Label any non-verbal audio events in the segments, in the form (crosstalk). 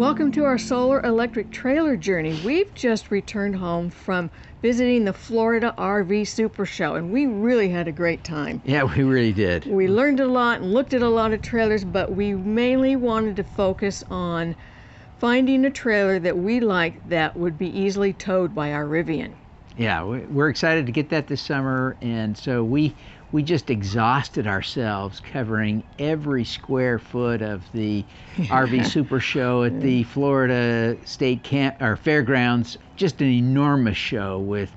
Welcome to our solar electric trailer journey. We've just returned home from visiting the Florida RV Super Show, and we really had a great time. Yeah, (laughs) we really did. We learned a lot and looked at a lot of trailers, but we mainly wanted to focus on finding a trailer that we liked that would be easily towed by our Rivian. Yeah, we- we're excited to get that this summer, and so we we just exhausted ourselves covering every square foot of the (laughs) RV Super Show at the Florida State Camp or Fairgrounds. Just an enormous show with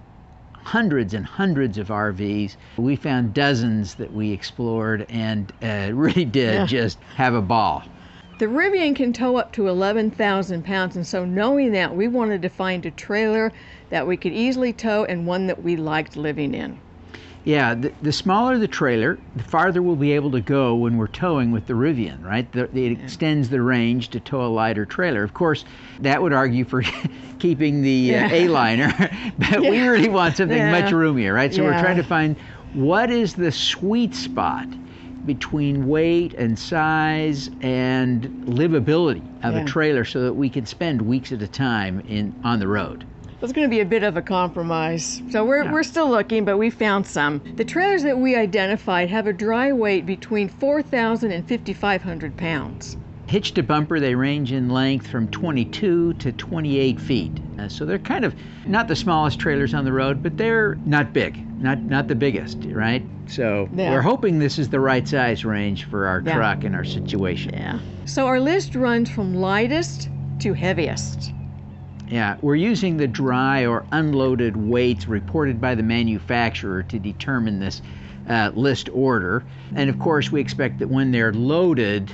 hundreds and hundreds of RVs. We found dozens that we explored and uh, (laughs) really did Yeah. just have a ball. The Rivian can tow up to 11,000 pounds, and so knowing that, we wanted to find a trailer that we could easily tow and one that we liked living in. Yeah, the, the smaller the trailer, the farther we'll be able to go when we're towing with the Rivian, right? The, it extends the range to tow a lighter trailer. Of course, that would argue for (laughs) keeping the uh, Yeah. A-liner, (laughs) but we really want something Yeah. much roomier, right? So we're trying to find what is the sweet spot between weight and size and livability of Yeah. a trailer so that we can spend weeks at a time in on the road. It's going to be a bit of a compromise. So we're, Yeah. we're still looking, but we found some. The trailers that we identified have a dry weight between 4,000 and 5,500 pounds. Hitch to bumper, they range in length from 22 to 28 feet. Uh, so they're kind of not the smallest trailers on the road, but they're not big, not not the biggest, right? So Yeah. we're hoping this is the right size range for our Yeah. truck and our situation. Yeah. So our list runs from lightest to heaviest. Yeah, we're using the dry or unloaded weights reported by the manufacturer to determine this uh, list order. And of course, we expect that when they're loaded,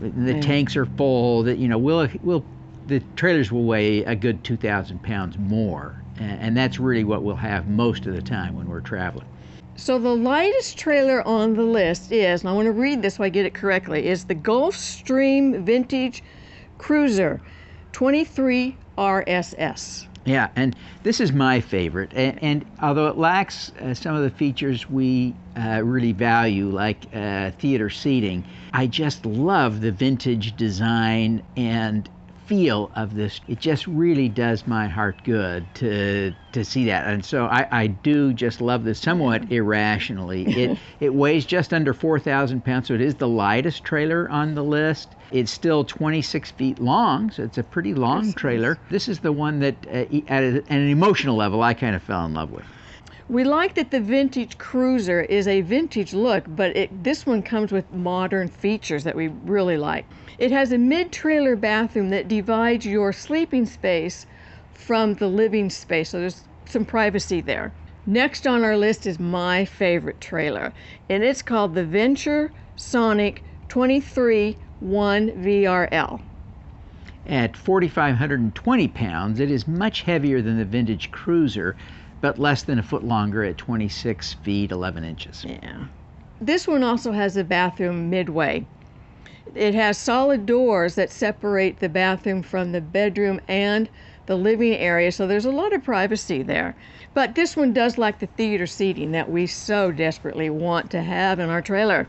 the Yeah. tanks are full. That you know, we'll we'll the trailers will weigh a good 2,000 pounds more, and, and that's really what we'll have most of the time when we're traveling. So the lightest trailer on the list is, and I want to read this so I get it correctly, is the Gulf Stream Vintage Cruiser 23 RSS. Yeah, and this is my favorite. And, and although it lacks uh, some of the features we uh, really value, like uh, theater seating, I just love the vintage design and feel of this. It just really does my heart good to to see that. And so I, I do just love this somewhat irrationally. (laughs) It it weighs just under 4,000 pounds, so it is the lightest trailer on the list. It's still 26 feet long, so it's a pretty long trailer. This is the one that, uh, at, a, at an emotional level, I kind of fell in love with. We like that the vintage cruiser is a vintage look, but it, this one comes with modern features that we really like. It has a mid trailer bathroom that divides your sleeping space from the living space, so there's some privacy there. Next on our list is my favorite trailer, and it's called the Venture Sonic 23 1 VRL. At 4,520 pounds, it is much heavier than the vintage cruiser, but less than a foot longer at 26 feet 11 inches. Yeah. This one also has a bathroom midway. It has solid doors that separate the bathroom from the bedroom and the living area, so there's a lot of privacy there. But this one does lack the theater seating that we so desperately want to have in our trailer.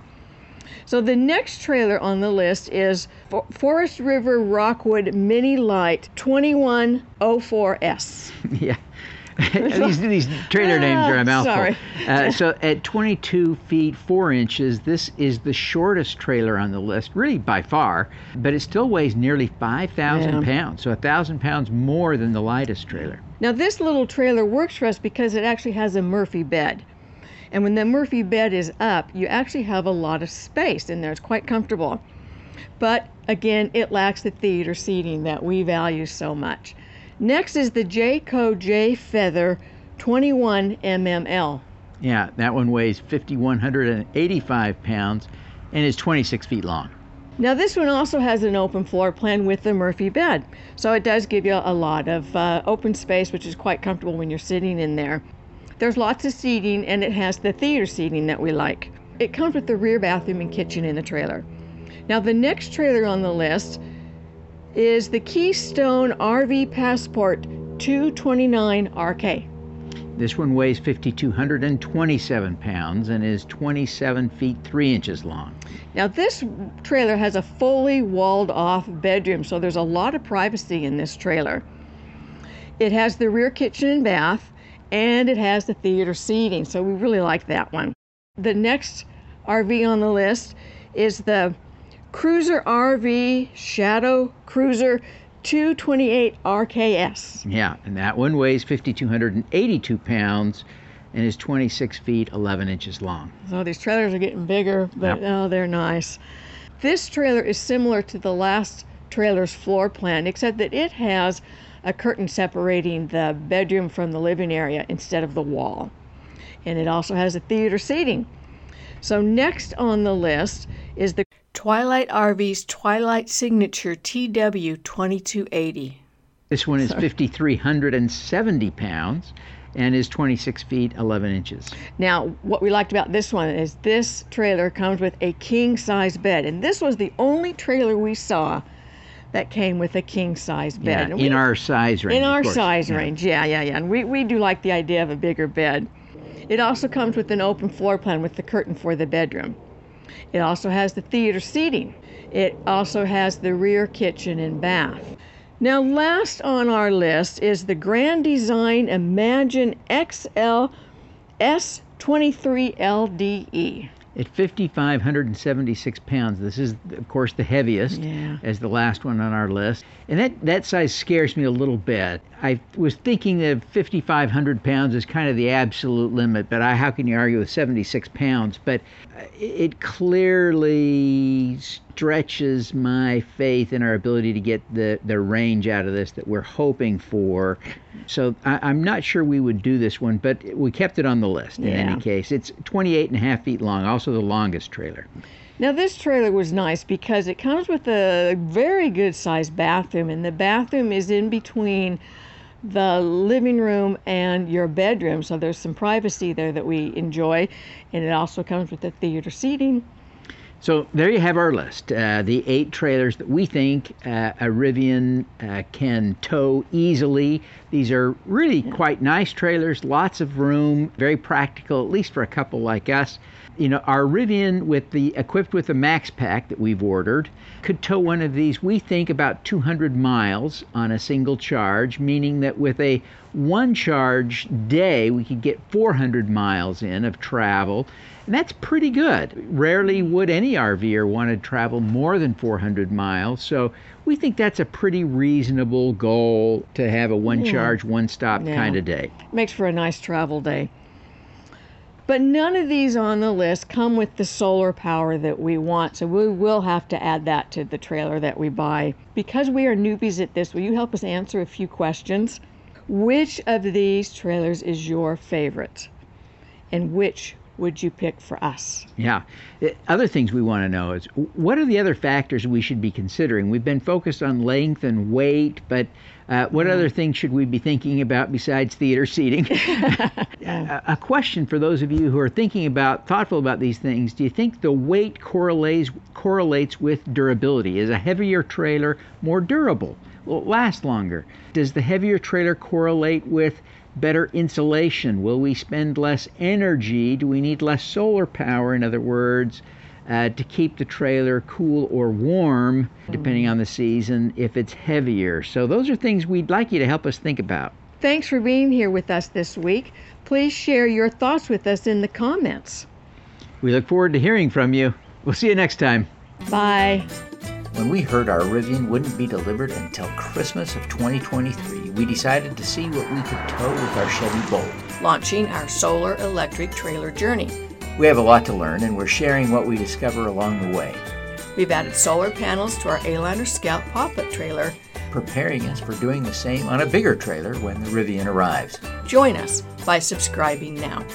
So the next trailer on the list is For- Forest River Rockwood Mini Lite 2104S. (laughs) yeah. (laughs) these, these trailer names are Ah, a mouthful. sorry. Uh, so at 22 feet 4 inches, this is the shortest trailer on the list, really by far, but it still weighs nearly 5,000 Yeah. pounds, so 1,000 pounds more than the lightest trailer. Now, this little trailer works for us because it actually has a Murphy bed. And when the Murphy bed is up, you actually have a lot of space in there. It's quite comfortable. But again, it lacks the theater seating that we value so much. Next is the Jayco Jay Feather 21 mml. Yeah, that one weighs 5,185 pounds and is 26 feet long. Now, this one also has an open floor plan with the Murphy bed. So it does give you a lot of uh, open space, which is quite comfortable when you're sitting in there. There's lots of seating, and it has the theater seating that we like. It comes with the rear bathroom and kitchen in the trailer. Now, the next trailer on the list is the Keystone RV Passport 229 RK. This one weighs 5,227 pounds and is 27 feet 3 inches long. Now, this trailer has a fully walled off bedroom, so there's a lot of privacy in this trailer. It has the rear kitchen and bath, and it has the theater seating, so we really like that one. The next RV on the list is the Cruiser RV Shadow Cruiser 228 RKS. Yeah, and that one weighs 5,282 pounds and is 26 feet 11 inches long. So these trailers are getting bigger, but Yep. oh, they're nice. This trailer is similar to the last trailer's floor plan, except that it has a curtain separating the bedroom from the living area instead of the wall. And it also has a theater seating. So next on the list is the Twilight RV's Twilight Signature TW2280. This one is 5,370 pounds and is 26 feet 11 inches. Now, what we liked about this one is this trailer comes with a king size bed, and this was the only trailer we saw that came with a king size bed. Yeah, And in we- our size range. in our course. size Yeah. range, yeah, yeah, yeah. And we, we do like the idea of a bigger bed. It also comes with an open floor plan with the curtain for the bedroom. It also has the theater seating. It also has the rear kitchen and bath. Now, last on our list is the Grand Design Imagine XL S23 LDE. At 5,576 pounds, this is, of course, the heaviest, Yeah. as the last one on our list. And that, that size scares me a little bit. I was thinking that 5,500 pounds is kind of the absolute limit, but I, how can you argue with 76 pounds? But uh, it clearly stretches my faith in our ability to get the, the range out of this that we're hoping for. So I, I'm not sure we would do this one, but we kept it on the list in Yeah. any case. It's 28 and a half feet long, also the longest trailer. Now, this trailer was nice because it comes with a very good sized bathroom, and the bathroom is in between the living room and your bedroom, so there's some privacy there that we enjoy. And it also comes with the theater seating. So there you have our list. Uh, the eight trailers that we think uh, a Rivian uh, can tow easily. These are really quite nice trailers, lots of room, very practical, at least for a couple like us. You know, our Rivian with the equipped with the Max Pack that we've ordered could tow one of these. We think about 200 miles on a single charge, meaning that with a one charge day, we could get 400 miles in of travel. And that's pretty good. Rarely would any RVer want to travel more than 400 miles. So we think that's a pretty reasonable goal to have a one charge, one stop Yeah. kind of day. Makes for a nice travel day. But none of these on the list come with the solar power that we want, so we will have to add that to the trailer that we buy. Because we are newbies at this, will you help us answer a few questions? Which of these trailers is your favorite? And which would you pick for us? Yeah. Other things we want to know is what are the other factors we should be considering? We've been focused on length and weight, but uh, what other things should we be thinking about besides theater seating? (laughs) a, a question for those of you who are thinking about, thoughtful about these things. Do you think the weight correlates correlates with durability? Is a heavier trailer more durable? Will last longer? Does the heavier trailer correlate with better insulation? Will we spend less energy? Do we need less solar power, in other words, uh, to keep the trailer cool or warm, depending on the season, if it's heavier? So, those are things we'd like you to help us think about. Thanks for being here with us this week. Please share your thoughts with us in the comments. We look forward to hearing from you. We'll see you next time. Bye. When we heard our Rivian wouldn't be delivered until Christmas of 2023, we decided to see what we could tow with our Chevy Bolt. Launching our solar electric trailer journey. We have a lot to learn, and we're sharing what we discover along the way, We've added solar panels to our A-Liner Scout pop-up trailer. preparing us for doing the same on a bigger trailer when the Rivian arrives. Join us by subscribing now.